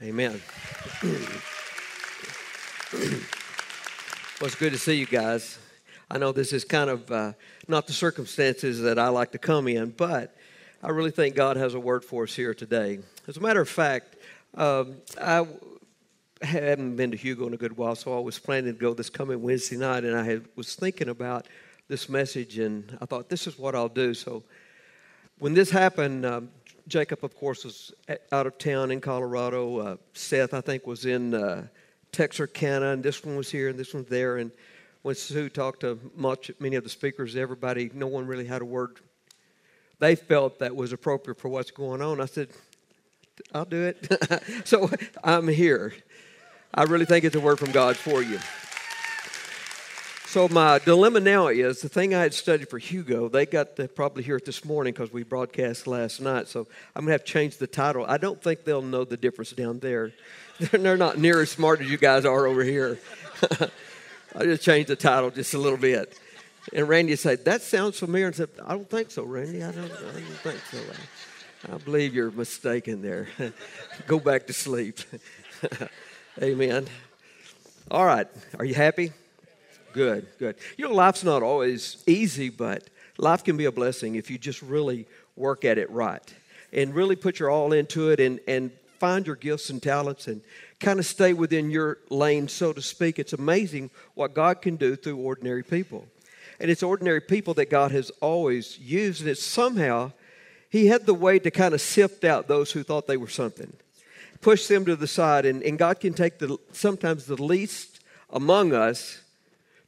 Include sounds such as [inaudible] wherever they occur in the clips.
Amen. well, it's good to see you guys. I know this is kind of uh, not the circumstances that I like to come in, but I really think God has a word for us here today. As a matter of fact, um, I haven't been to Hugo in a good while, so I was planning to go this coming Wednesday night, and I had, was thinking about this message, and I thought, this is what I'll do. So when this happened, um, Jacob, of course, was out of town in Colorado. Uh, Seth, I think, was in uh, Texarkana, and this one was here, and this one's there. And when Sue talked to much, many of the speakers, everybody, no one really had a word they felt that was appropriate for what's going on. I said, I'll do it. [laughs] so I'm here. I really think it's a word from God for you. So my dilemma now is the thing I had studied for Hugo. They got to probably hear it this morning because we broadcast last night. So I'm gonna have to change the title. I don't think they'll know the difference down there. [laughs] They're not near as smart as you guys are over here. [laughs] I just changed the title just a little bit. And Randy said, That sounds familiar. And said, I don't think so, Randy. I don't, I don't think so. I believe you're mistaken there. [laughs] Go back to sleep. Amen. All right. Are you happy? Good, good. You know, life's not always easy, but life can be a blessing if you just really work at it right and really put your all into it and, and find your gifts and talents and kind of stay within your lane, so to speak. It's amazing what God can do through ordinary people. And it's ordinary people that God has always used, and it's somehow He had the way to kind of sift out those who thought they were something, push them to the side, and, and God can take the sometimes the least among us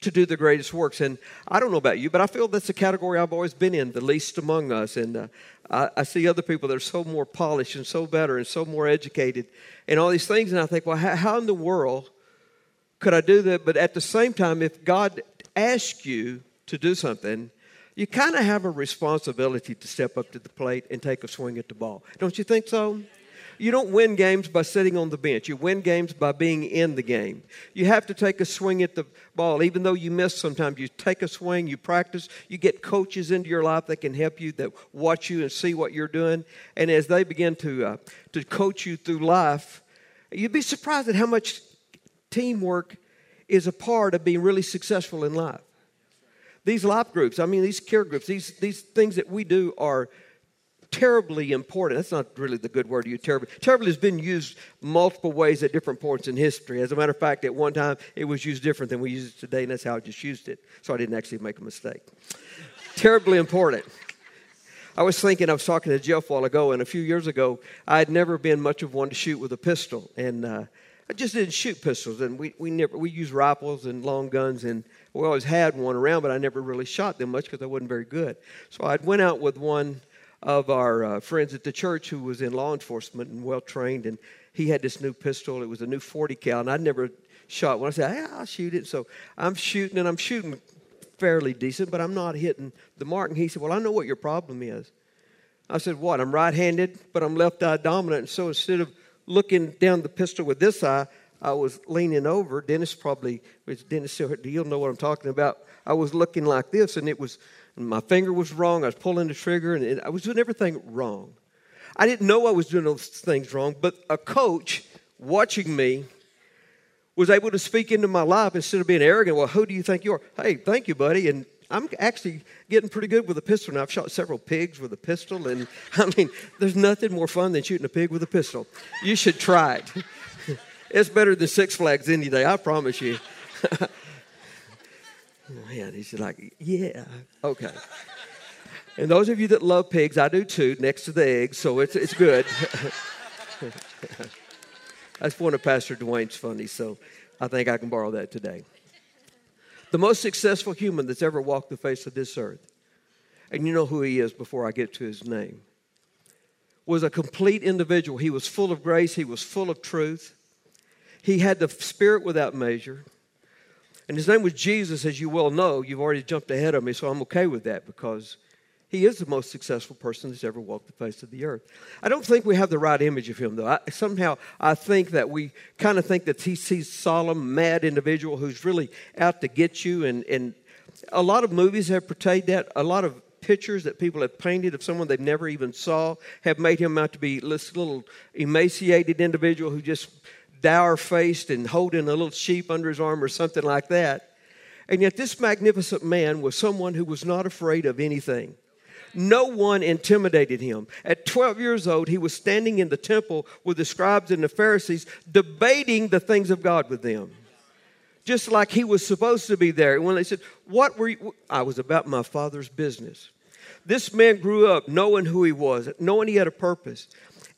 to do the greatest works. And I don't know about you, but I feel that's a category I've always been in, the least among us. And uh, I, I, see other people that are so more polished and so better and so more educated and all these things. And I think, well, how, how in the world could I do that? But at the same time, if God asks you to do something, you kind of have a responsibility to step up to the plate and take a swing at the ball. Don't you think so? You don't win games by sitting on the bench. You win games by being in the game. You have to take a swing at the ball. Even though you miss sometimes, you take a swing, you practice, you get coaches into your life that can help you, that watch you and see what you're doing. And as they begin to, uh, to coach you through life, you'd be surprised at how much teamwork is a part of being really successful in life. These life groups, I mean, these care groups, these, these things that we do are terribly important. That's not really the good word to use, terribly. Terribly has been used multiple ways at different points in history. As a matter of fact, at one time it was used different than we use it today, and that's how I just used it. So I didn't actually make a mistake. terribly important. I was thinking, I was talking to Jeff a while ago, and a few years ago, I had never been much of one to shoot with a pistol. And uh, I just didn't shoot pistols. And we, we never, we use rifles and long guns, and we always had one around, but I never really shot them much because I wasn't very good. So I went out with one of our uh, friends at the church who was in law enforcement and well trained, and he had this new pistol. It was a new 40 cal, and I'd never shot one. I said, hey, I'll shoot it. So I'm shooting, and I'm shooting fairly decent, but I'm not hitting the mark. And he said, Well, I know what your problem is. I said, What? I'm right handed, but I'm left eye dominant. And so instead of looking down the pistol with this eye, I was leaning over. Dennis probably, Dennis, he'll know what I'm talking about. I was looking like this, and it was my finger was wrong. I was pulling the trigger, and I was doing everything wrong. I didn't know I was doing those things wrong, but a coach watching me was able to speak into my life instead of being arrogant. Well, who do you think you are? Hey, thank you, buddy. And I'm actually getting pretty good with a pistol now. I've shot several pigs with a pistol, and [laughs] I mean, there's nothing more fun than shooting a pig with a pistol. You should try it. [laughs] it's better than Six Flags any day, I promise you. [laughs] Oh, Man, he's like, yeah, okay. And those of you that love pigs, I do too, next to the eggs, so it's, it's good. That's one of Pastor Dwayne's funny, so I think I can borrow that today. The most successful human that's ever walked the face of this earth, and you know who he is before I get to his name, was a complete individual. He was full of grace, he was full of truth, he had the spirit without measure. And his name was Jesus, as you well know. You've already jumped ahead of me, so I'm okay with that because he is the most successful person that's ever walked the face of the earth. I don't think we have the right image of him, though. I, somehow I think that we kind of think that he's, he's solemn, mad individual who's really out to get you. And, and a lot of movies have portrayed that. A lot of pictures that people have painted of someone they've never even saw have made him out to be this little emaciated individual who just dour faced and holding a little sheep under his arm or something like that. And yet, this magnificent man was someone who was not afraid of anything. No one intimidated him. At 12 years old, he was standing in the temple with the scribes and the Pharisees, debating the things of God with them. Just like he was supposed to be there. When they said, What were you? I was about my father's business. This man grew up knowing who he was, knowing he had a purpose.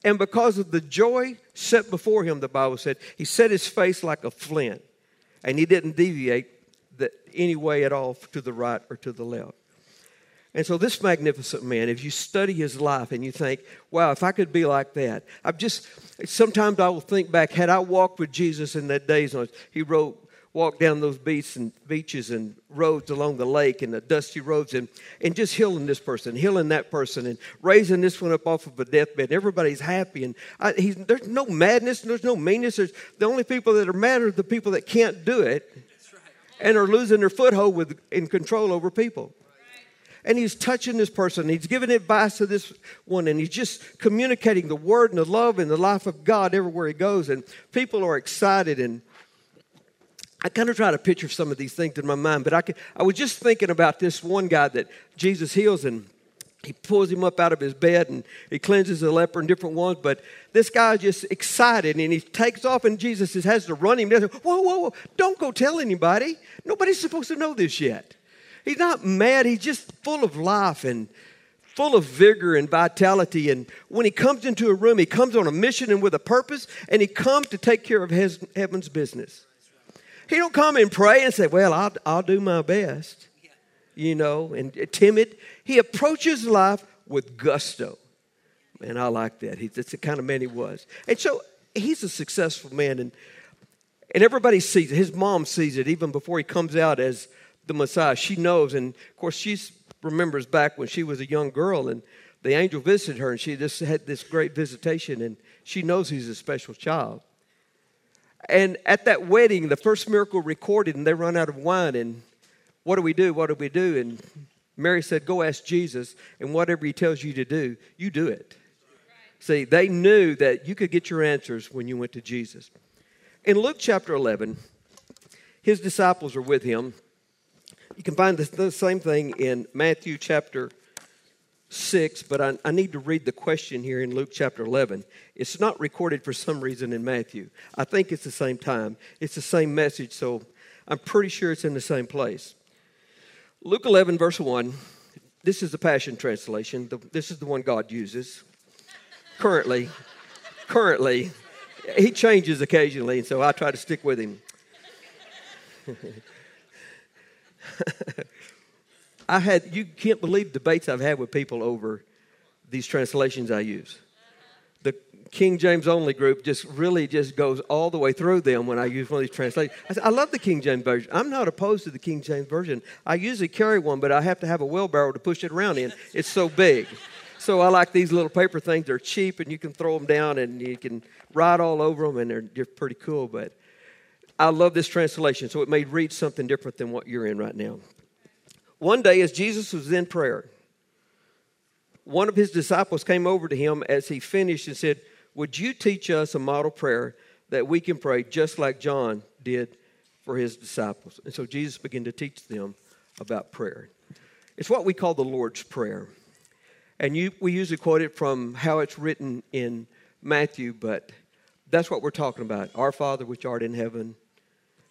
And because of the joy set before him, the Bible said, he set his face like a flint. And he didn't deviate the, any way at all to the right or to the left. And so, this magnificent man, if you study his life and you think, wow, if I could be like that, I've just, sometimes I will think back, had I walked with Jesus in that days, he wrote, walked down those beaches and beaches and roads along the lake and the dusty roads and, and just healing this person, healing that person, and raising this one up off of a deathbed. Everybody's happy, and I, there's no madness, there's no meanness. There's, the only people that are mad are the people that can't do it right. and are losing their foothold with in control over people and he's touching this person. He's giving advice to this one, and he's just communicating the word and the love and the life of God everywhere he goes. And people are excited. And I kind of try to picture some of these things in my mind, but I, could, I was just thinking about this one guy that Jesus heals, and he pulls him up out of his bed and he cleanses the leper and different ones. But this guy's just excited and he takes off, and Jesus has to run him down. Whoa, whoa, whoa, don't go tell anybody. Nobody's supposed to know this yet. He's not mad, he's just full of life and full of vigor and vitality. And when he comes into a room, he comes on a mission and with a purpose, and he comes to take care of his, heaven's business. He don't come and pray and say, "Well, I'll, I'll do my best," you know, and timid. He approaches life with gusto. Man, I like that. He's that's the kind of man he was, and so he's a successful man, and and everybody sees it. His mom sees it even before he comes out as the Messiah. She knows, and of course, she remembers back when she was a young girl and the angel visited her, and she just had this great visitation, and she knows he's a special child. And at that wedding, the first miracle recorded, and they run out of wine, and what do we do? What do we do? And Mary said, Go ask Jesus, and whatever he tells you to do, you do it. See, they knew that you could get your answers when you went to Jesus. In Luke chapter 11, his disciples are with him, you can find the same thing in Matthew chapter 6, but I, I, need to read the question here in Luke chapter 11. It's not recorded for some reason in Matthew. I think it's the same time, it's the same message, so I'm pretty sure it's in the same place. Luke 11, verse 1. This is the Passion Translation. This is the one God uses. Currently, currently, he changes occasionally, and so I try to stick with him. [laughs] I had, you can't believe debates I've had with people over these translations I use. The King James only group just really just goes all the way through them when I use one of these translations. I, said, I love the King James Version. I'm not opposed to the King James Version. I usually carry one, but I have to have a wheelbarrow to push it around in. It's so big. So I like these little paper things. They're cheap and you can throw them down and you can write all over them and they're, they're pretty cool. But I love this translation, so it may read something different than what you're in right now. One day, as Jesus was in prayer, one of his disciples came over to him as he finished and said, Would you teach us a model prayer that we can pray just like John did for his disciples? And so Jesus began to teach them about prayer. It's what we call the Lord's Prayer. And you, we usually quote it from how it's written in Matthew, but that's what we're talking about. Our Father, which art in heaven,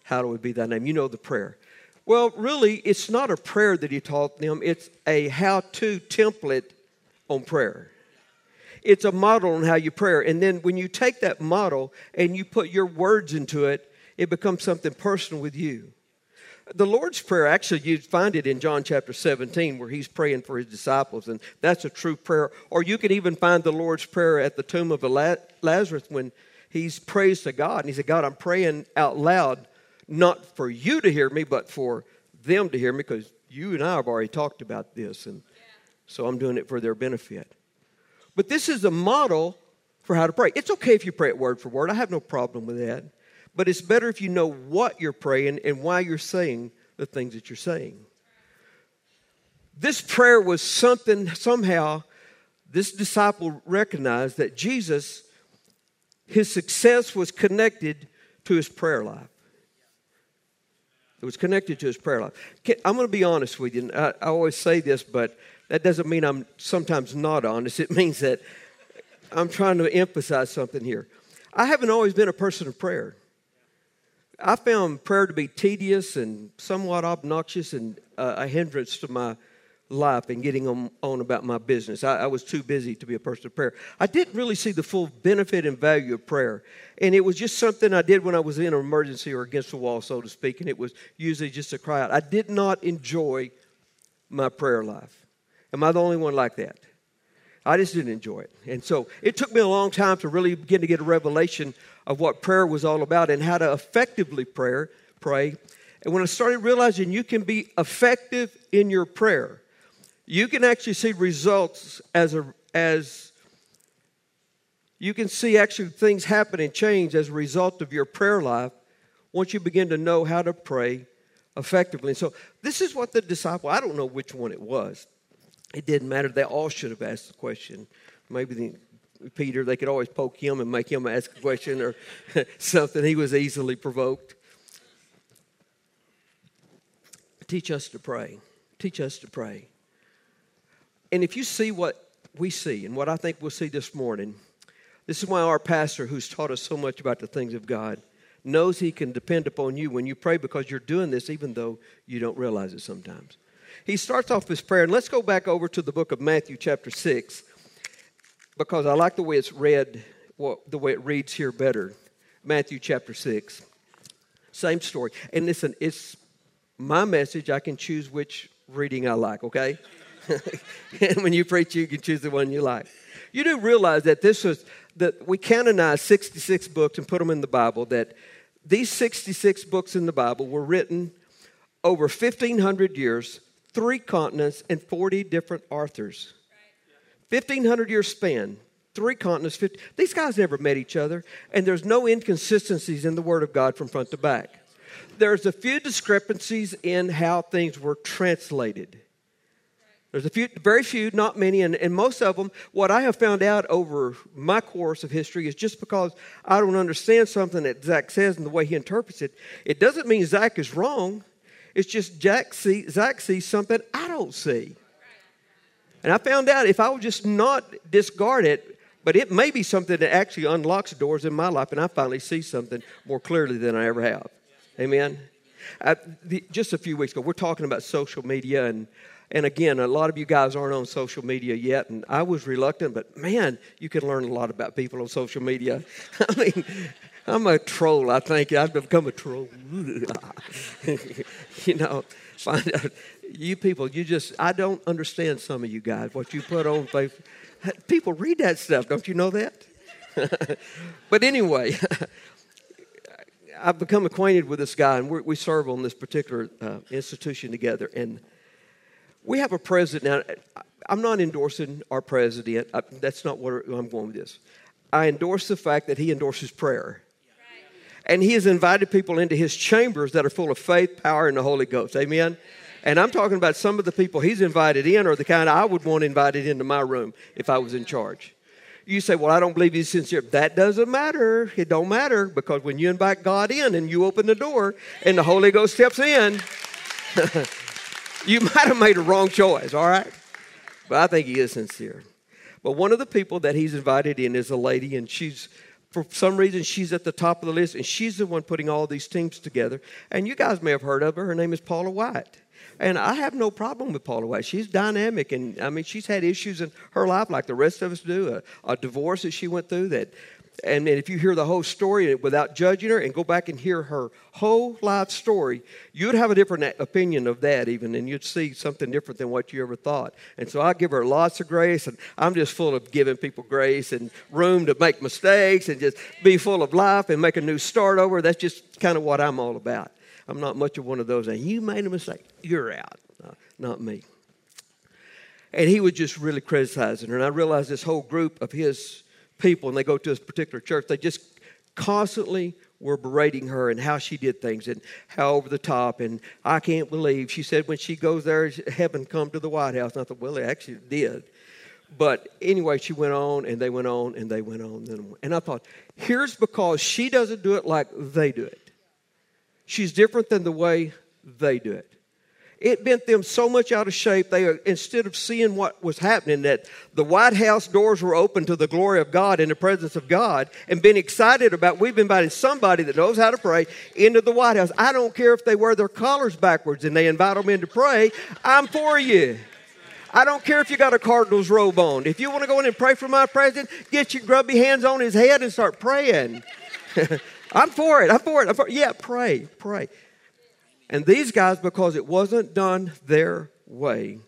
hallowed be thy name. You know the prayer. Well, really, it's not a prayer that he taught them, it's a how to template on prayer. It's a model on how you pray. And then when you take that model and you put your words into it, it becomes something personal with you. The Lord's Prayer, actually, you find it in John chapter 17 where he's praying for his disciples, and that's a true prayer. Or you can even find the Lord's Prayer at the tomb of Lazarus when he's prays to God. And he said, God, I'm praying out loud not for you to hear me, but for them to hear me, because you and I have already talked about this, and so I'm doing it for their benefit. But this is a model for how to pray. It's okay if you pray it word for word, I have no problem with that. But it's better if you know what you're praying and why you're saying the things that you're saying. this prayer was something, somehow, this disciple recognized that Jesus, his success was connected to his prayer life. It was connected to his prayer life. I'm going to be honest with you. I, I always say this, but that doesn't mean I'm sometimes not honest. It [laughs] means that I'm trying to emphasize something here. I haven't always been a person of prayer. I found prayer to be tedious and somewhat obnoxious and uh, a hindrance to my life and getting on, on about my business. I, I, was too busy to be a person of prayer. I didn't really see the full benefit and value of prayer. And it was just something I did when I was in an emergency or against the wall, so to speak, and it was usually just to cry out. I did not enjoy my prayer life. Am I the only one like that? I just didn't enjoy it. And so it took me a long time to really begin to get a revelation of what prayer was all about and how to effectively prayer, pray. And when I started realizing you can be effective in your prayer, you can actually see results as a as you can see actually things happen and change as a result of your prayer life once you begin to know how to pray effectively. And so this is what the disciple, I don't know which one it was. It didn't matter. They all should have asked the question. Maybe the, Peter, they could always poke him and make him ask a question or [laughs] something. He was easily provoked. Teach us to pray. Teach us to pray. And if you see what we see and what I think we'll see this morning, this is why our pastor, who's taught us so much about the things of God, knows he can depend upon you when you pray because you're doing this even though you don't realize it sometimes. He starts off his prayer, and let's go back over to the book of Matthew, chapter 6, because I like the way it's read, well, the way it reads here better. Matthew, chapter 6. Same story. And listen, it's my message. I can choose which reading I like, okay? And [laughs] when you preach, you can choose the one you like. You do realize that this was that we canonized 66 books and put them in the Bible. That these 66 books in the Bible were written over 1,500 years, three continents, and 40 different authors. 1,500 year span, three continents. 50, these guys never met each other, and there's no inconsistencies in the Word of God from front to back. There's a few discrepancies in how things were translated. There's a few, very few, not many, and, and most of them, what I have found out over my course of history is just because I don't understand something that Zach says and the way he interprets it, it doesn't mean Zach is wrong. It's just Jack see, Zach sees something I don't see. And I found out if I would just not discard it, but it may be something that actually unlocks doors in my life, and I finally see something more clearly than I ever have. Amen. Uh, the, just a few weeks ago, we're talking about social media, and and again, a lot of you guys aren't on social media yet, and I was reluctant, but man, you can learn a lot about people on social media. [laughs] I mean, I'm a troll, I think. I've become a troll. [laughs] you know, find out. You people, you just, I don't understand some of you guys, what you put on Facebook. People read that stuff, don't you know that? [laughs] but anyway, I've become acquainted with this guy, and we serve on this particular uh, institution together. And we have a president now. I'm not endorsing our president. I, that's not what I'm going with this. I endorse the fact that he endorses prayer. And he has invited people into his chambers that are full of faith, power, and the Holy Ghost. Amen? And I'm talking about some of the people he's invited in are the kind I would want invited into my room if I was in charge. You say, well, I don't believe he's sincere. That doesn't matter. It don't matter because when you invite God in and you open the door and the Holy Ghost steps in, [laughs] you might have made a wrong choice, all right? But I think he is sincere. But one of the people that he's invited in is a lady, and she's, for some reason, she's at the top of the list, and she's the one putting all these teams together. And you guys may have heard of her. Her name is Paula White. And I have no problem with Paula White. She's dynamic, and I mean, she's had issues in her life like the rest of us do. A, a divorce that she went through that and if you hear the whole story without judging her and go back and hear her whole life story, you'd have a different opinion of that, even, and you'd see something different than what you ever thought. And so I give her lots of grace, and I'm just full of giving people grace and room to make mistakes and just be full of life and make a new start over. That's just kind of what I'm all about. I'm not much of one of those, and you made a mistake, you're out. not me. And he was just really criticizing her. And I realized this whole group of his people and they go to this particular church, they just constantly were berating her and how she did things and how over the top. And I can't believe she said when she goes there, heaven come to the White House. And I thought, well, it actually did. But anyway, she went on and they went on and they went on. And I thought, here's because she doesn't do it like they do it. She's different than the way they do it it bent them so much out of shape. They, uh, instead of seeing what was happening, that the White House doors were open to the glory of God in the presence of God, and being excited about we've invited somebody that knows how to pray into the White House. I don't care if they wear their collars backwards and they invite them in to pray. I'm for you. I don't care if you got a Cardinals robe on. If you want to go in and pray for my president, get your grubby hands on his head and start praying. [laughs] I'm for it. I'm for it. I'm for it. Yeah, pray, pray. And these guys, because it wasn't done their way,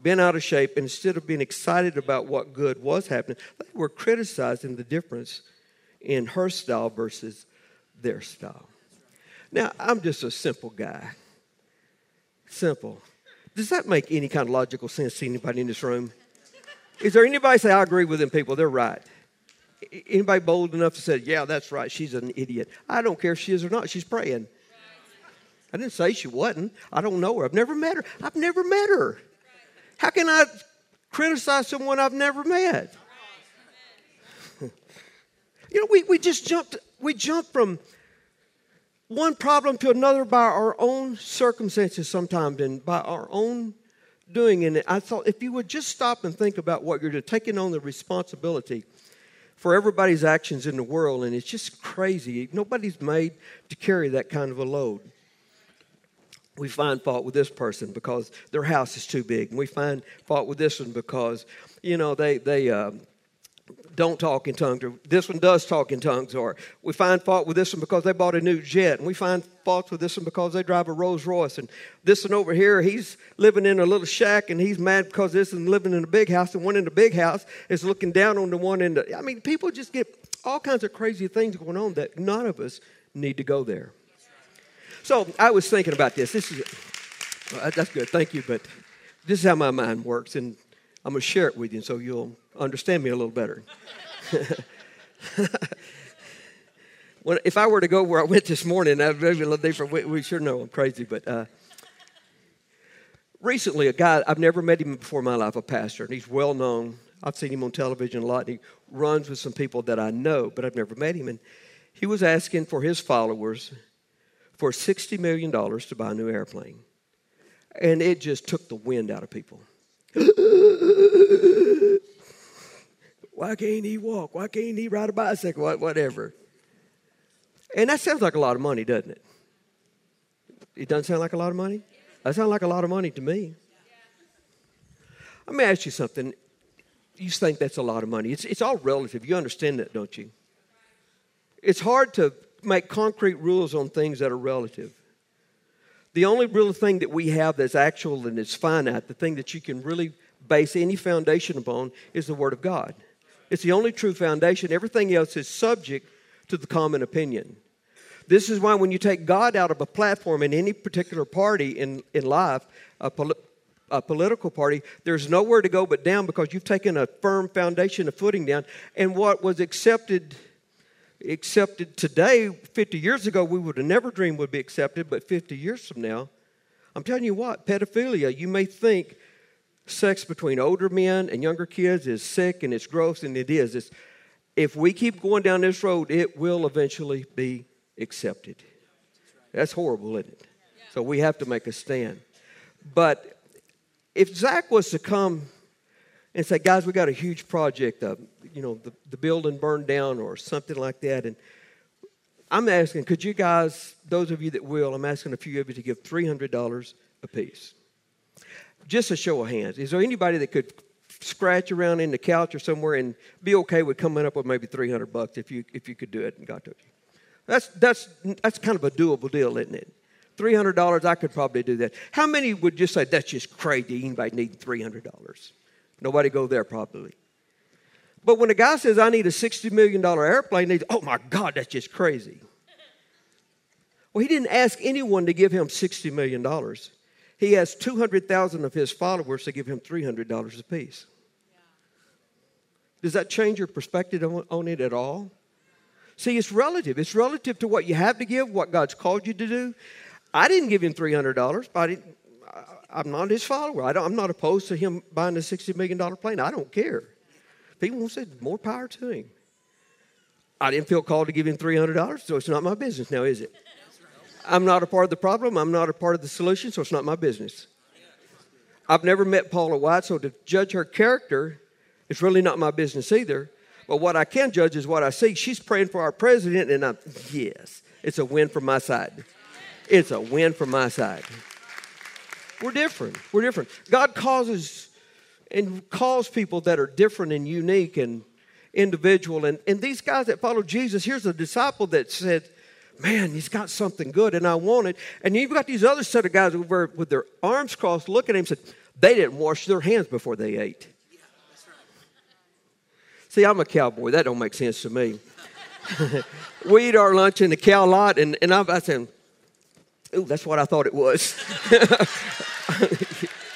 been out of shape, instead of being excited about what good was happening, they were criticizing the difference in her style versus their style. Now, I'm just a simple guy. Simple. Does that make any kind of logical sense to anybody in this room? Is there anybody say, I agree with them people, they're right? Anybody bold enough to say, yeah, that's right, she's an idiot? I don't care if she is or not, she's praying. I didn't say she wasn't. I don't know her. I've never met her. I've never met her. How can I criticize someone I've never met? [laughs] you know, we, we just jumped, we jumped from one problem to another by our own circumstances sometimes and by our own doing. And I thought if you would just stop and think about what you're doing, taking on the responsibility for everybody's actions in the world, and it's just crazy. Nobody's made to carry that kind of a load we find fault with this person because their house is too big. And we find fault with this one because, you know, they, they uh, don't talk in tongues. Or this one does talk in tongues. Or we find fault with this one because they bought a new jet. And we find fault with this one because they drive a Rolls Royce. And this one over here, he's living in a little shack and he's mad because this one living in a big house. And one in the big house is looking down on the one in the. I mean, people just get all kinds of crazy things going on that none of us need to go there. So I was thinking about this. This is that's good. Thank you. But this is how my mind works, and I'm going to share it with you so you'll understand me a little better. [laughs] if I were to go where I went this morning, I'd maybe a little different. We, we sure know I'm crazy, but uh, recently, a guy I've never met him before in my life, a pastor, and he's well known. I've seen him on television a lot. And he runs with some people that I know, but I've never met him. And he was asking for his followers for $60 million to buy a new airplane. And it just took the wind out of people. [laughs] Why can't he walk? Why can't he ride a bicycle? Whatever. And that sounds like a lot of money, doesn't it? It doesn't sound like a lot of money? That sounds like a lot of money to me. Let me ask you something. You think that's a lot of money. It's, it's all relative. You understand that, don't you? It's hard to make concrete rules on things that are relative. The only real thing that we have that's actual and is finite, the thing that you can really base any foundation upon, is the Word of God. It's the only true foundation. Everything else is subject to the common opinion. This is why when you take God out of a platform in any particular party in, in life, a, a political party, there's nowhere to go but down because you've taken a firm foundation, a footing down. And what was accepted accepted today, 50 years ago, we would have never dreamed would be accepted, but 50 years from now, I'm telling you what, pedophilia, you may think sex between older men and younger kids is sick and it's gross, and it is. It's, if we keep going down this road, it will eventually be accepted. That's horrible, isn't it? So we have to make a stand. But if Zach was to come and say, guys, we got a huge project. Uh, you know, the, the building burned down or something like that. And I'm asking, could you guys, those of you that will, I'm asking a few of you to give $300 apiece. Just a show of hands. Is there anybody that could scratch around in the couch or somewhere and be okay with coming up with maybe 300 bucks if you, if you could do it and God to you? That's, that's, that's kind of a doable deal, isn't it? $300, I could probably do that. How many would just say, that's just crazy, anybody need $300? Nobody go there probably. But when a guy says, I need a $60 million airplane, they oh my God, that's just crazy. Well, he didn't ask anyone to give him $60 million. He asked 200,000 of his followers to give him $300 apiece. Does that change your perspective on, it at all? See, it's relative. It's relative to what you have to give, what God's called you to do. I didn't give him $300, but I I'm not his follower. I am not opposed to him buying a $60 million plane. I don't care. If he wants it, more power to him. I didn't feel called to give him $300, so it's not my business now, is it? I'm not a part of the problem. I'm not a part of the solution, so it's not my business. I've never met Paula White, so to judge her character, it's really not my business either. But what I can judge is what I see. She's praying for our president, and I'm, yes, it's a win from my side. It's a win from my side. We're different. We're different. God causes and calls people that are different and unique and individual. And, and these guys that follow Jesus, here's a disciple that said, Man, he's got something good and I want it. And you've got these other set of guys over with their arms crossed looking at him and said, They didn't wash their hands before they ate. See, I'm a cowboy. That don't make sense to me. [laughs] we eat our lunch in the cow lot, and, and I, I said, Ooh, that's what I thought it was. [laughs]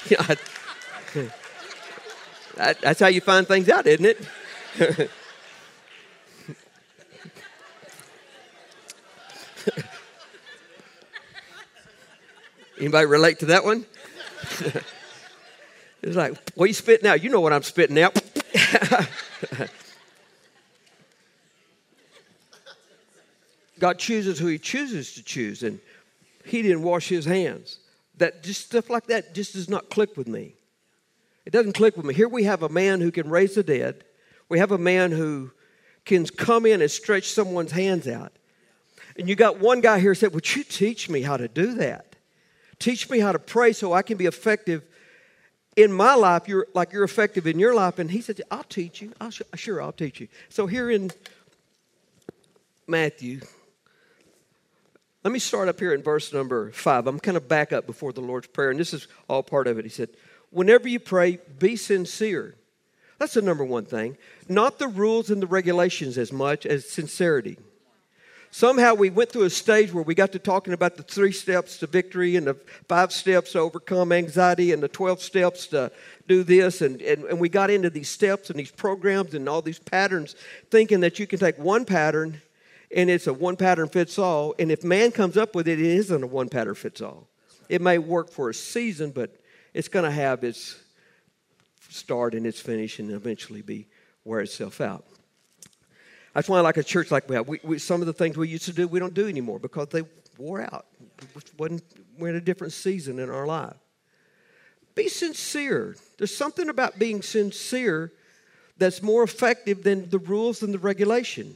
yeah, that, that's how you find things out, isn't it? [laughs] Anybody relate to that one? [laughs] it's like, what you spitting out? You know what I'm spitting out. [laughs] God chooses who He chooses to choose, and He didn't wash His hands. That just stuff like that just does not click with me. It doesn't click with me. Here we have a man who can raise the dead. We have a man who can come in and stretch someone's hands out. And you got one guy here who said, Would you teach me how to do that? Teach me how to pray so I can be effective in my life, you're like you're effective in your life. And he said, I'll teach you. I'll, sure, I'll teach you. So here in Matthew, let me start up here in verse number five. I'm kind of back up before the Lord's Prayer, and this is all part of it. He said, Whenever you pray, be sincere. That's the number one thing. Not the rules and the regulations as much as sincerity. Somehow we went through a stage where we got to talking about the three steps to victory and the five steps to overcome anxiety and the 12 steps to do this. And, and, and we got into these steps and these programs and all these patterns, thinking that you can take one pattern and it's a one pattern fits all. And if man comes up with it, it isn't a one pattern fits all. It may work for a season, but it's going to have its start and its finish and eventually be wear itself out. That's why, like a church like we have, we, we, some of the things we used to do, we don't do anymore because they wore out. we're in a different season in our life. Be sincere. There's something about being sincere that's more effective than the rules and the regulation.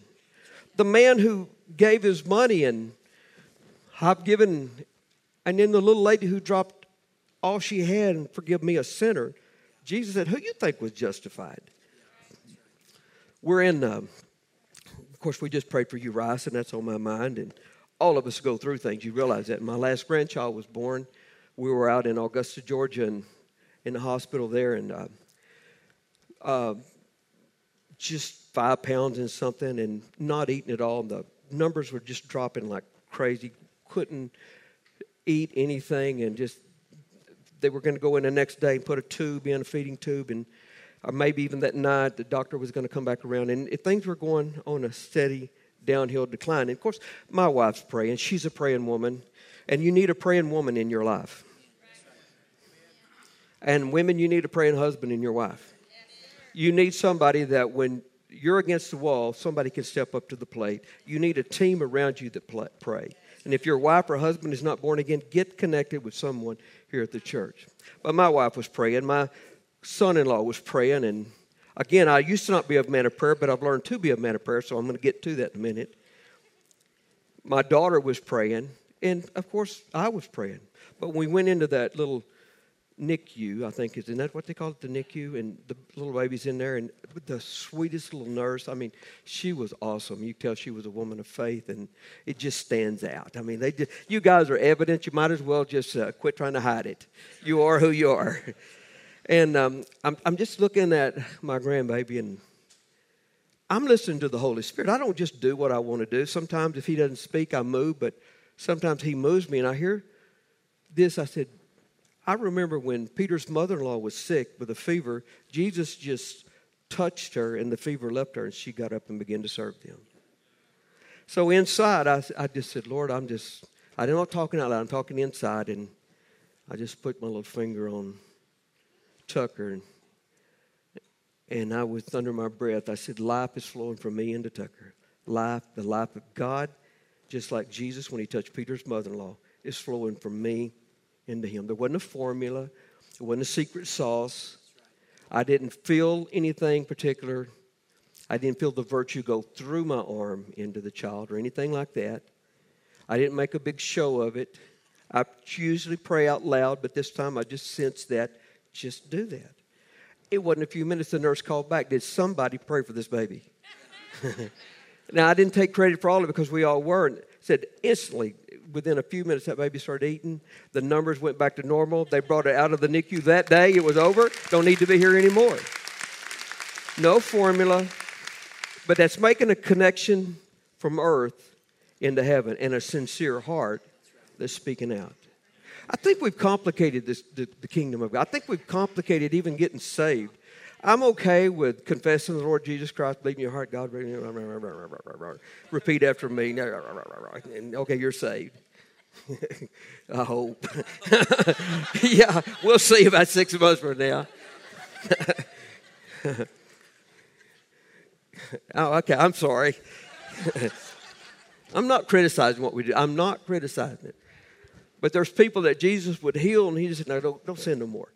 The man who gave his money and I've given, and then the little lady who dropped all she had and forgive me a sinner, Jesus said, Who you think was justified? We're in. Uh, of course, we just prayed for you, Rice, and that's on my mind. And all of us go through things. You realize that. My last grandchild was born. We were out in Augusta, Georgia, and in the hospital there, and uh, uh, just five pounds and something, and not eating at all. The numbers were just dropping like crazy. Couldn't eat anything, and just they were going to go in the next day and put a tube in, a feeding tube, and or maybe even that night the doctor was going to come back around. And if things were going on a steady downhill decline, and of course, my wife's praying. She's a praying woman, and you need a praying woman in your life. And women, you need a praying husband in your wife. You need somebody that when you're against the wall, somebody can step up to the plate. You need a team around you that pray. And if your wife or husband is not born again, get connected with someone here at the church. But my wife was praying. My son in law was praying. And again, I used to not be a man of prayer, but I've learned to be a man of prayer, so I'm going to get to that in a minute. My daughter was praying, and of course, I was praying. But when we went into that little NICU, I think, isn't that what they call it, the NICU? And the little baby's in there, and the sweetest little nurse. I mean, she was awesome. You tell she was a woman of faith, and it just stands out. I mean, they just, you guys are evident. You might as well just uh, quit trying to hide it. You are who you are. [laughs] And um, I'm, I'm just looking at my grandbaby and I'm listening to the Holy Spirit. I don't just do what I want to do. Sometimes if He doesn't speak, I move, but sometimes He moves me. And I hear this. I said, I remember when Peter's mother in law was sick with a fever, Jesus just touched her and the fever left her and she got up and began to serve them. So inside, I, I just said, Lord, I'm just, I'm not talking out loud, I'm talking inside. And I just put my little finger on Tucker. And, and I was under my breath, I said, Life is flowing from me into Tucker. Life, the life of God, just like Jesus when he touched Peter's mother in law, is flowing from me into him. There wasn't a formula, it wasn't a secret sauce. I didn't feel anything particular. I didn't feel the virtue go through my arm into the child or anything like that. I didn't make a big show of it. I usually pray out loud, but this time I just sensed that just do that. It wasn't a few minutes, the nurse called back. Did somebody pray for this baby? [laughs] now, I didn't take credit for all of it because we all were. And said instantly, within a few minutes, that baby started eating. The numbers went back to normal. They brought it out of the NICU that day. It was over. Don't need to be here anymore. No formula, but that's making a connection from earth into heaven and a sincere heart that's speaking out. I think we've complicated this, the, the kingdom of God. I think we've complicated even getting saved. I'm okay with confessing the Lord Jesus Christ, believing your heart, God, [laughs] repeat after me. Okay, you're saved. [laughs] I hope. [laughs] yeah, we'll see about six months from now. oh, okay, I'm sorry. I'm not criticizing what we do. I'm not criticizing it. But there's people that Jesus would heal, and he just said, No, don't, don't send no more.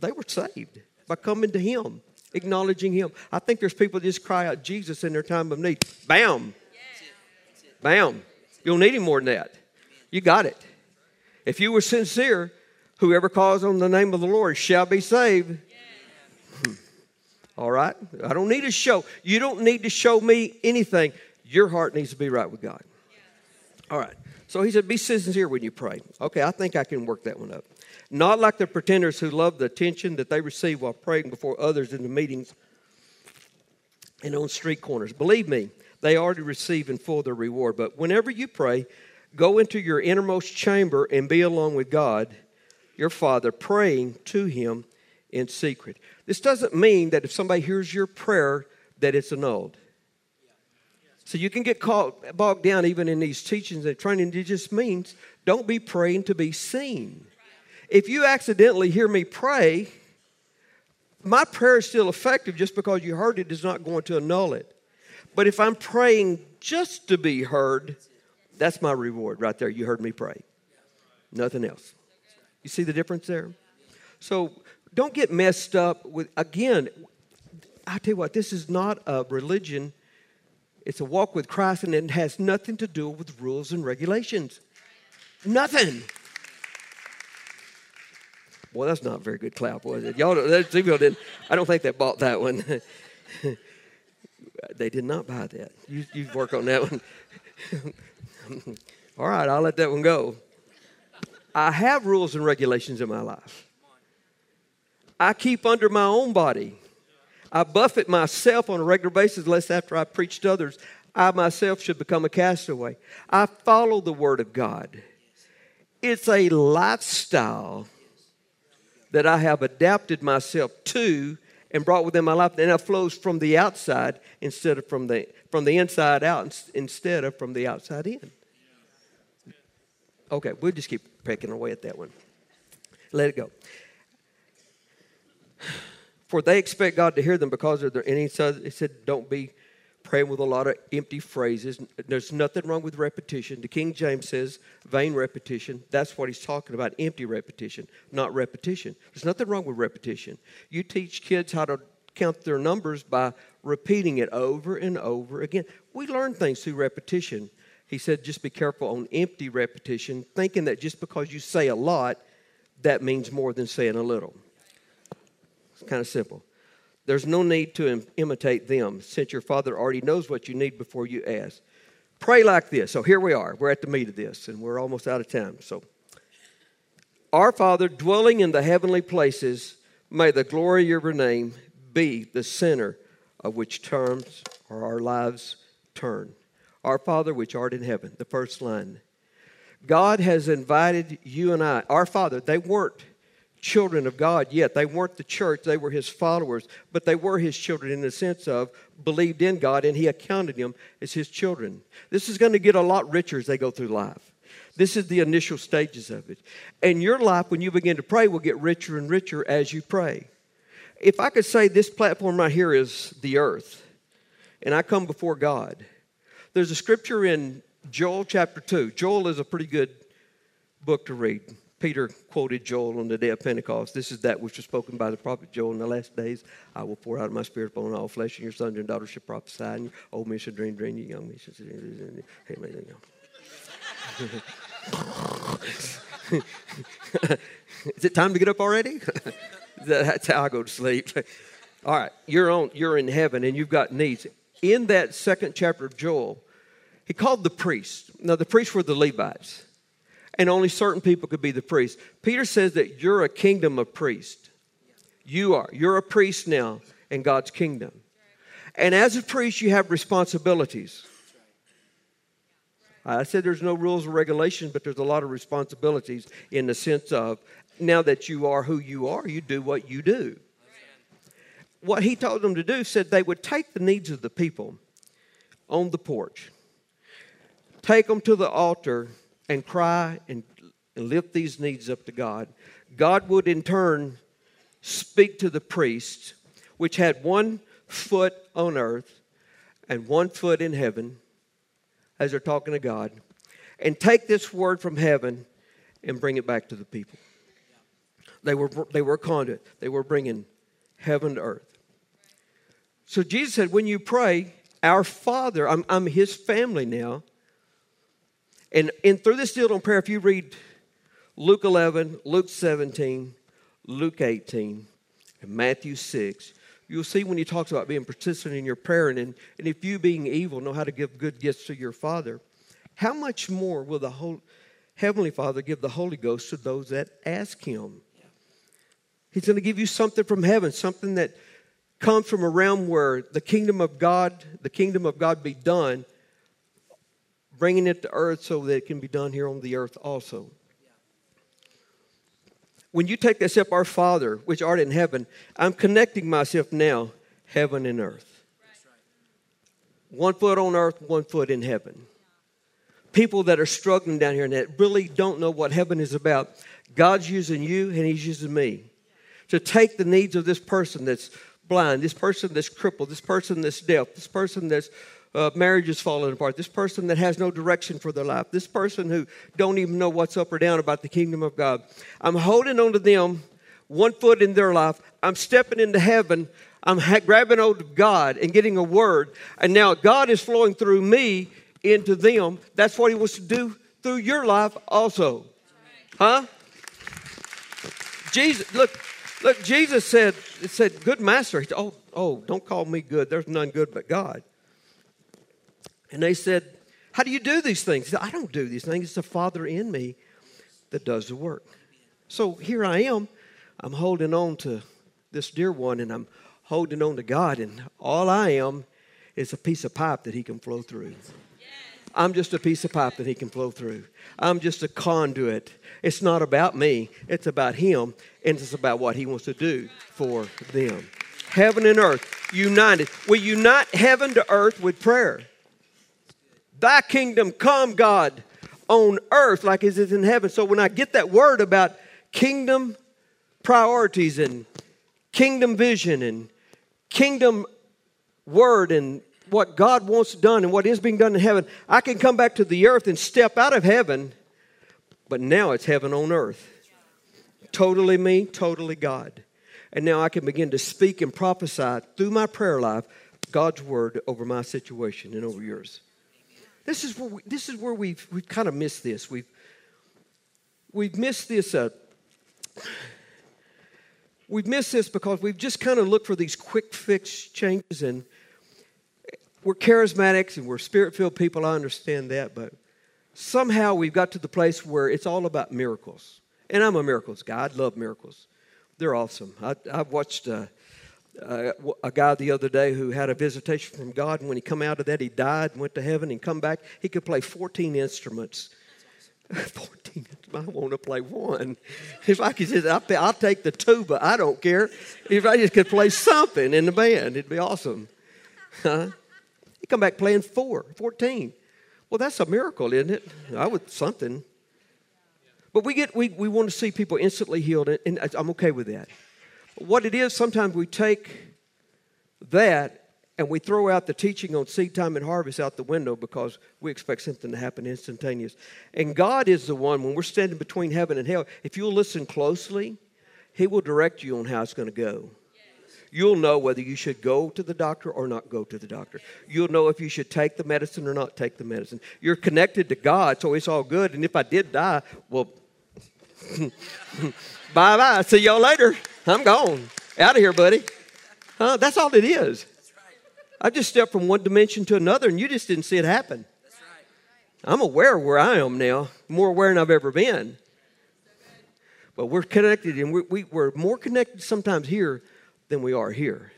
They were saved by coming to him, acknowledging him. I think there's people that just cry out Jesus in their time of need. Bam. Bam. You don't need any more than that. You got it. If you were sincere, whoever calls on the name of the Lord shall be saved. Hmm. All right? I don't need to show. You don't need to show me anything. Your heart needs to be right with God. All right. So he said, Be sincere when you pray. Okay, I think I can work that one up. Not like the pretenders who love the attention that they receive while praying before others in the meetings and on street corners. Believe me, they already receive in full their reward. But whenever you pray, go into your innermost chamber and be alone with God, your Father, praying to Him in secret. This doesn't mean that if somebody hears your prayer, that it's annulled. So you can get caught bogged down even in these teachings and training. It just means don't be praying to be seen. If you accidentally hear me pray, my prayer is still effective just because you heard it is not going to annul it. But if I'm praying just to be heard, that's my reward right there. You heard me pray. Nothing else. You see the difference there? So don't get messed up with, again, I tell you what, this is not a religion it's a walk with Christ, and it has nothing to do with rules and regulations. Nothing. Boy, that's not a very good clap, was it? Y'all, people didn't. I don't think they bought that one. [laughs] they did not buy that. You, you work on that one. [laughs] All right, I'll let that one go. I have rules and regulations in my life. I keep under my own body. I buffet myself on a regular basis, lest after I preach to others, I myself should become a castaway. I follow the Word of God. It's a lifestyle that I have adapted myself to and brought within my life, and it flows from the outside instead of from the from the inside out instead of from the outside in. Okay, we'll just keep pecking away at that one. Let it go. For they expect God to hear them because of their. And he said, he said, don't be praying with a lot of empty phrases. There's nothing wrong with repetition. The King James says vain repetition. That's what he's talking about empty repetition, not repetition. There's nothing wrong with repetition. You teach kids how to count their numbers by repeating it over and over again. We learn things through repetition. He said, just be careful on empty repetition, thinking that just because you say a lot, that means more than saying a little It's kind of simple. There's no need to Im- imitate them since your Father already knows what you need before you ask. Pray like this. So here we are. We're at the meat of this, and we're almost out of time. So, our Father, dwelling in the heavenly places, may the glory of your name be the center of which terms or our lives turn. Our Father, which art in heaven, the first line. God has invited you and I, our Father, they weren't children of God yet. They weren't the church, they were his followers, but they were his children in the sense of believed in God and he accounted them as his children. This is going to get a lot richer as they go through life. This is the initial stages of it. And your life, when you begin to pray, will get richer and richer as you pray. If I could say this platform right here is the earth, and I come before God, there's a scripture in Joel chapter 2. Joel is a pretty good book to read. Peter quoted Joel on the day of Pentecost. This is that which was spoken by the prophet Joel in the last days. I will pour out my spirit upon all flesh, and your sons and daughters shall prophesy, and your old men shall dream, dream, your young men shall dream. [laughs] Is it time to get up already? [laughs] That's how I go to sleep. [laughs] All right, you're on. You're in heaven, and you've got needs. In that second chapter of Joel, he called the priests. Now, the priests were the Levites and only certain people could be the priest. Peter says that you're a kingdom of priests. You are. You're a priest now in God's kingdom. And as a priest, you have responsibilities. I said there's no rules or regulations, but there's a lot of responsibilities in the sense of now that you are who you are, you do what you do. What he told them to do said they would take the needs of the people on the porch, take them to the altar, and cry and, and lift these needs up to God, God would in turn speak to the priests, which had one foot on earth and one foot in heaven, as they're talking to God, and take this word from heaven and bring it back to the people. They were, they were a conduit, they were bringing heaven to earth. So Jesus said, when you pray, our Father, I'm, I'm his family now. And, and through this deal on prayer, if you read Luke 11, Luke 17, Luke 18, and Matthew 6, you'll see when he talks about being persistent in your prayer and, and if you being evil know how to give good gifts to your Father, how much more will the whole, Heavenly Father give the Holy Ghost to those that ask Him? He's going to give you something from heaven, something that comes from a realm where the kingdom of God, the kingdom of God be done bringing it to earth so that it can be done here on the earth also. When you take that step, our Father, which art in heaven, I'm connecting myself now, heaven and earth. One foot on earth, one foot in heaven. People that are struggling down here and that really don't know what heaven is about, God's using you and He's using me to take the needs of this person that's blind, this person that's crippled, this person that's deaf, this person that's uh, marriage is falling apart, this person that has no direction for their life, this person who don't even know what's up or down about the kingdom of God. I'm holding on to them, one foot in their life. I'm stepping into heaven. I'm ha- grabbing hold of God and getting a word. And now God is flowing through me into them. That's what He wants to do through your life also. Huh? Jesus, look, look, Jesus said, it said, good master. Oh, oh, don't call me good. There's none good but God. And they said, How do you do these things? Said, I don't do these things. It's the Father in me that does the work. So here I am. I'm holding on to this dear one and I'm holding on to God, and all I am is a piece of pipe that He can flow through. I'm just a piece of pipe that He can flow through. I'm just a conduit. It's not about me, it's about Him, and it's about what He wants to do for them. Heaven and earth united. We unite heaven to earth with prayer. Thy kingdom come, God, on earth like it is in heaven. So when I get that word about kingdom priorities and kingdom vision and kingdom word and what God wants done and what is being done in heaven, I can come back to the earth and step out of heaven, but now it's heaven on earth. Totally me, totally God. And now I can begin to speak and prophesy through my prayer life God's word over my situation and over yours. This is where we, this is where we've we've kind of missed this. We've we've missed this. Uh, we've missed this because we've just kind of looked for these quick fix changes, and we're charismatics and we're spirit filled people. I understand that, but somehow we've got to the place where it's all about miracles. And I'm a miracles guy. I love miracles. They're awesome. I, have watched. Uh, uh, a guy the other day who had a visitation from God, and when he come out of that, he died and went to heaven and come back. He could play 14 instruments. [laughs] 14. I want to play one. If I could just, I'll, take the tuba. I don't care. If I just could play something in the band, it'd be awesome. Huh? You come back playing four, 14. Well, that's a miracle, isn't it? I would something. But we get we, we want to see people instantly healed, and I'm okay with that. What it is, sometimes we take that and we throw out the teaching on seed time and harvest out the window because we expect something to happen instantaneous. And God is the one, when we're standing between heaven and hell, if you'll listen closely, He will direct you on how it's going to go. You'll know whether you should go to the doctor or not go to the doctor. You'll know if you should take the medicine or not take the medicine. You're connected to God, so it's all good. And if I did die, well, [laughs] bye bye. See y'all later. I'm gone. Out of here, buddy. Huh? That's all it is. I just stepped from one dimension to another, and you just didn't see it happen. I'm aware where I am now, more aware than I've ever been. But we're connected, and we, we, we're more connected sometimes here than we are here.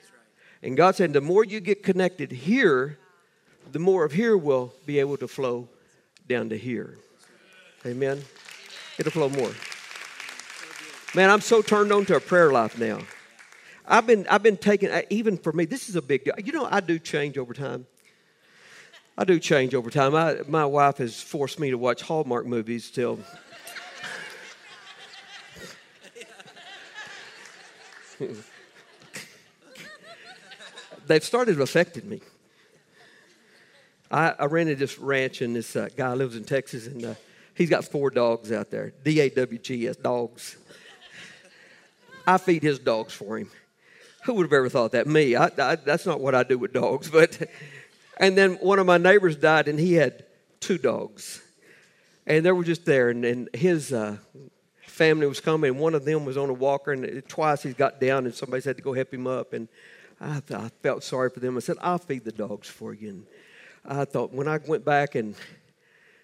And God said, the more you get connected here, the more of here will be able to flow down to here. Amen. It'll flow more. Man, I'm so turned on to a prayer life now. I've been, I've been taking, even for me, this is a big deal. You know, I do change over time. I do change over time. I, my wife has forced me to watch Hallmark movies till. They've started affecting me. I, I rented this ranch, and this uh, guy lives in Texas, and uh, he's got four dogs out there. D A W G S, dogs. I feed his dogs for him. Who would have ever thought that? Me. I, I, that's not what I do with dogs. [laughs] But and then one of my neighbors died, and he had two dogs, and they were just there, and, and his uh, family was coming, and one of them was on a walker, and twice he got down, and somebody had to go help him up, and I, I felt sorry for them. I said, "I'll feed the dogs for you." And I thought when I went back and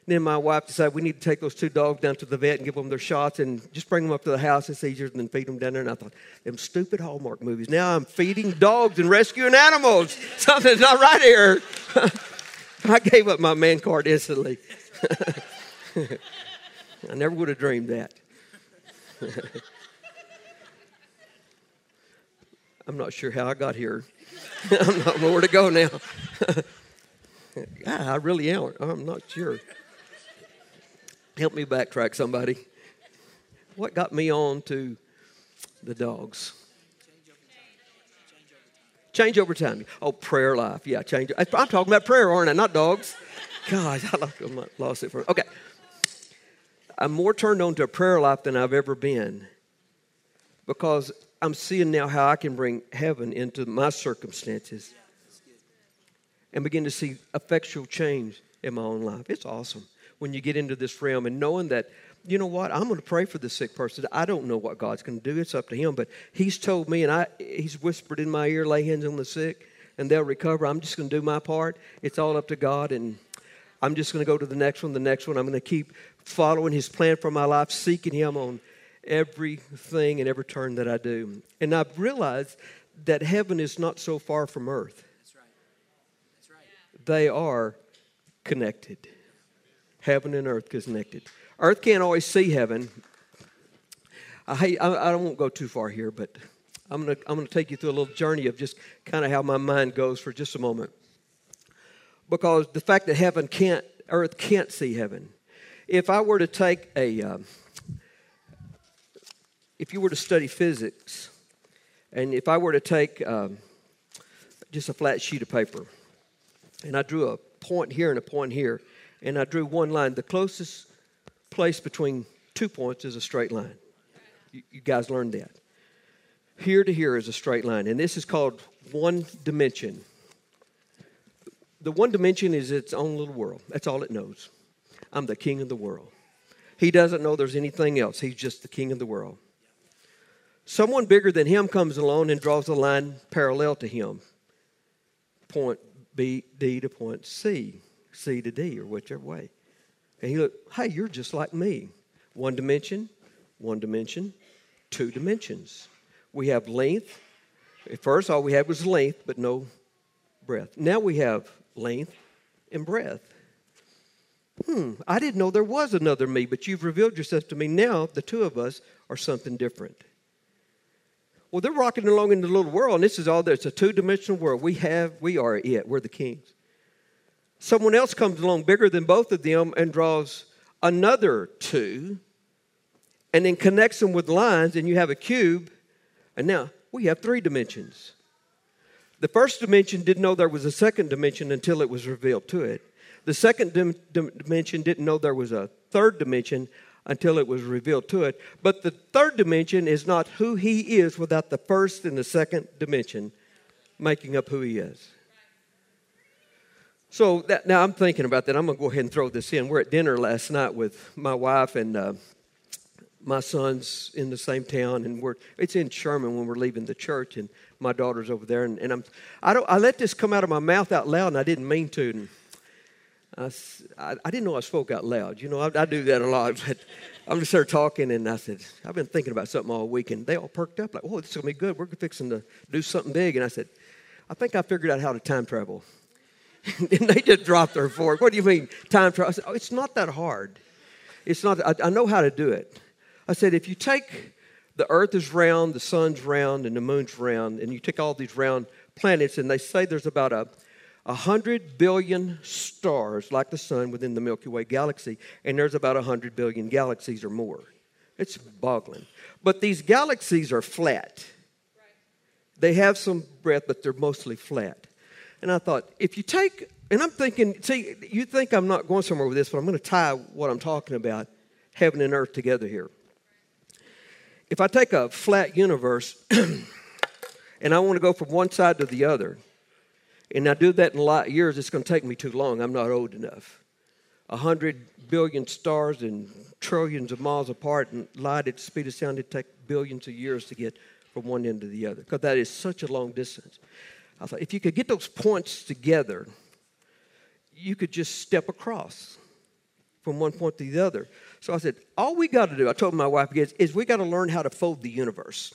then my wife decided we need to take those two dogs down to the vet and give them their shots and just bring them up to the house. It's easier than feed them down there. And I thought, them stupid Hallmark movies. Now I'm feeding dogs and rescuing animals. [laughs] Something's not right here. [laughs] I gave up my man card instantly. [laughs] I never would have dreamed that. I'm not sure how I got here. I'm not where to go now. I really am. I'm not sure. Help me backtrack, somebody. What got me on to the dogs? Change over time. Oh, prayer life. Yeah, change. I'm talking about prayer, aren't I? Not dogs. God, I lost it for. Okay. I'm more turned on to a prayer life than I've ever been because I'm seeing now how I can bring heaven into my circumstances and begin to see effectual change in my own life. It's awesome when you get into this realm and knowing that, you know what, I'm going to pray for this sick person. I don't know what God's going to do. It's up to Him. But He's told me, and I, He's whispered in my ear, lay hands on the sick and they'll recover. I'm just going to do my part. It's all up to God. And I'm just going to go to the next one, the next one. I'm going to keep following His plan for my life, seeking Him on everything and every turn that I do. And I've realized that heaven is not so far from earth. That's right. That's right. They are connected heaven and earth connected. Earth can't always see heaven. I, I, I won't go too far here, but I'm going to I'm to take you through a little journey of just kind of how my mind goes for just a moment. Because the fact that heaven can't, earth can't see heaven. If I were to take a, um, if you were to study physics, and if I were to take um, just a flat sheet of paper, and I drew a point here and a point here, and I drew one line. The closest place between two points is a straight line. You, you guys learned that. Here to here is a straight line, and this is called one dimension. The one dimension is its own little world. That's all it knows. I'm the king of the world. He doesn't know there's anything else. He's just the king of the world. Someone bigger than him comes along and draws a line parallel to him. Point B, D to point C. C to D or whichever way. And he looked, hey, you're just like me. One dimension, one dimension, two dimensions. We have length. At first, all we had was length, but no breadth. Now we have length and breadth. Hmm, I didn't know there was another me, but you've revealed yourself to me. Now the two of us are something different. Well, they're rocking along in the little world, and this is all there. It's a two dimensional world. We have, we are it. We're the kings. Someone else comes along bigger than both of them and draws another two and then connects them with lines, and you have a cube. And now we have three dimensions. The first dimension didn't know there was a second dimension until it was revealed to it. The second dim- dimension didn't know there was a third dimension until it was revealed to it. But the third dimension is not who he is without the first and the second dimension making up who he is. So that, now I'm thinking about that. I'm going to go ahead and throw this in. We're at dinner last night with my wife and uh, my son's in the same town, and we're it's in Sherman when we're leaving the church, and my daughter's over there, and, and I'm I don't I let this come out of my mouth out loud, and I didn't mean to. And, I, I, didn't know I spoke out loud. You know, I, I do that a lot. [laughs] But I'm just there talking, and I said, I've been thinking about something all week, and they all perked up like, oh, this is going to be good. We're fixing to do something big. And I said, I think I figured out how to time travel. [laughs] and they just dropped their fork. What do you mean, time travel? I said, oh, it's not that hard. It's not, I, I know how to do it. I said, if you take the earth is round, the sun's round, and the moon's round, and you take all these round planets, and they say there's about a 100 billion stars like the sun within the Milky Way galaxy, and there's about 100 billion galaxies or more. It's boggling. But these galaxies are flat. They have some breadth, but they're mostly flat. And I thought, if you take, and I'm thinking, see, you think I'm not going somewhere with this, but I'm going to tie what I'm talking about, heaven and earth, together here. If I take a flat universe [clears throat] and I want to go from one side to the other, and I do that in light years, it's going to take me too long. I'm not old enough. A hundred billion stars and trillions of miles apart and light at the speed of sound, it take billions of years to get from one end to the other because that is such a long distance. I thought if you could get those points together, you could just step across from one point to the other. So I said, all we got to do, I told my wife, is, is we got to learn how to fold the universe.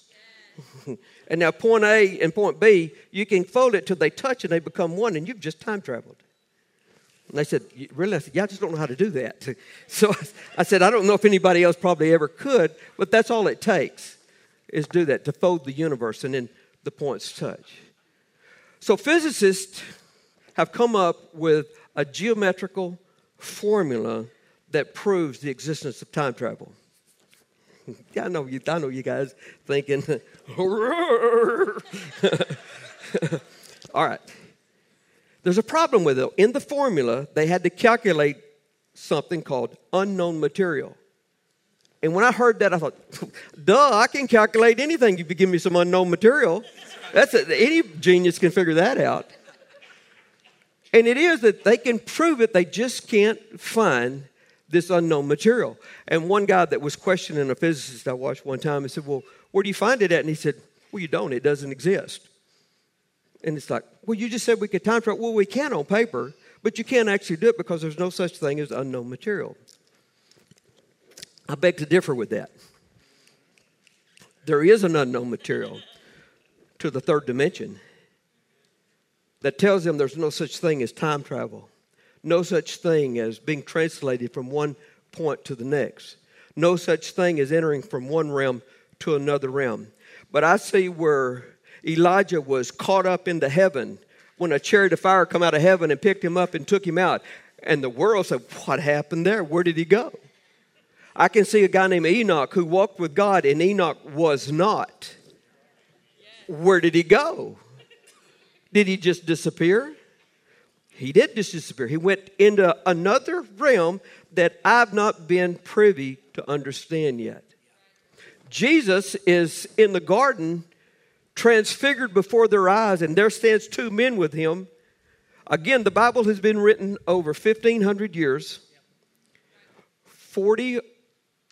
[laughs] and now point A and point B, you can fold it till they touch and they become one, and you've just time traveled. And they said, Really? I said, Yeah, I just don't know how to do that. [laughs] So I said, I don't know if anybody else probably ever could, but that's all it takes is do that, to fold the universe, and then the points touch. So physicists have come up with a geometrical formula that proves the existence of time travel. [laughs] I know you, I know you guys thinking, [laughs] all right. There's a problem with it. In the formula, they had to calculate something called unknown material. And when I heard that, I thought, [laughs] duh, I can calculate anything if you give me some unknown material. That's a, any genius can figure that out. And it is that they can prove it, they just can't find this unknown material. And one guy that was questioning a physicist I watched one time, he said, Well, where do you find it at? And he said, Well, you don't, it doesn't exist. And it's like, Well, you just said we could time travel. Well, we can on paper, but you can't actually do it because there's no such thing as unknown material. I beg to differ with that. There is an unknown material to the third dimension that tells them there's no such thing as time travel no such thing as being translated from one point to the next. No such thing as entering from one realm to another realm. But I see where Elijah was caught up into heaven when a chariot of fire come out of heaven and picked him up and took him out. And the world said, What happened there? Where did he go? I can see a guy named Enoch who walked with God, and Enoch was not. Where did he go? Did he just disappear? He did just disappear. He went into another realm that I've not been privy to understand yet. Jesus is in the garden, transfigured before their eyes, and there stands two men with him. Again, the Bible has been written over 1,500 years, 40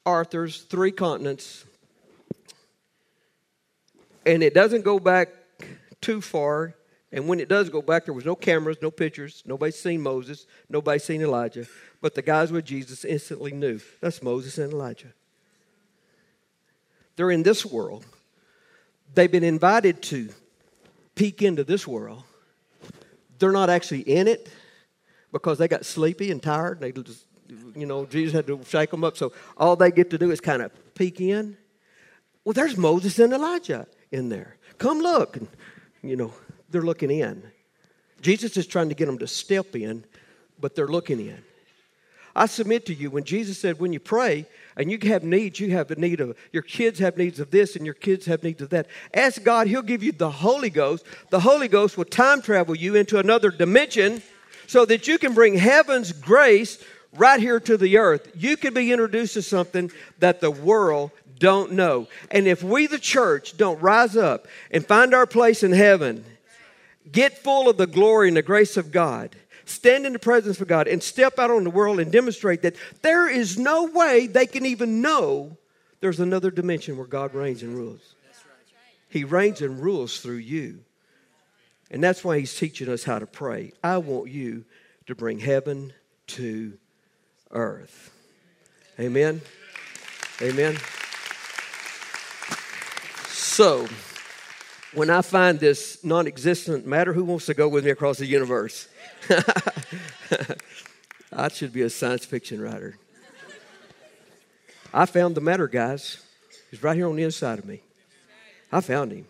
authors, three continents, and it doesn't go back too far. And when it does go back, there was no cameras, no pictures. Nobody's seen Moses. Nobody's seen Elijah. But the guys with Jesus instantly knew that's Moses and Elijah. They're in this world. They've been invited to peek into this world. They're not actually in it because they got sleepy and tired. And They just You know, Jesus had to shake them up. So all they get to do is kind of peek in. Well, there's Moses and Elijah in there. Come look. And, you know, they're looking in. Jesus is trying to get them to step in, but they're looking in. I submit to you, when Jesus said, when you pray and you have needs, you have the need of, your kids have needs of this and your kids have needs of that. Ask God, He'll give you the Holy Ghost. The Holy Ghost will time travel you into another dimension so that you can bring heaven's grace right here to the earth. You can be introduced to something that the world don't know. And if we, the church, don't rise up and find our place in heaven, get full of the glory and the grace of God, stand in the presence of God, and step out on the world and demonstrate that there is no way they can even know there's another dimension where God reigns and rules. He reigns and rules through you. And that's why He's teaching us how to pray. I want you to bring heaven to earth. Amen. Amen. So, when I find this non existent matter, who wants to go with me across the universe? [laughs] I should be a science fiction writer. I found the matter, guys. He's right here on the inside of me. I found him.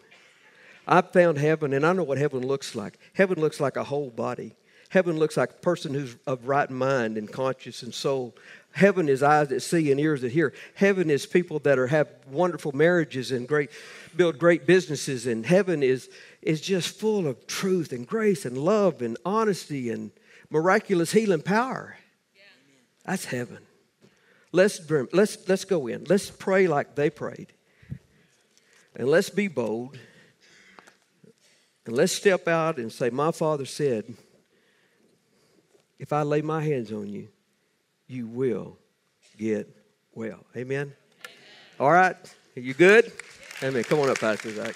I found heaven, and I know what heaven looks like. Heaven looks like a whole body. Heaven looks like a person who's of right mind and conscience and soul. Heaven is eyes that see and ears that hear. Heaven is people that are have wonderful marriages and great build great businesses. And heaven is is just full of truth and grace and love and honesty and miraculous healing power. That's heaven. Let's let's let's go in. Let's pray like they prayed. And let's be bold. And let's step out and say, My father said, if I lay my hands on you, you will get well. Amen? Amen. All right. Are you good? Amen. Come on up, Pastor Zach.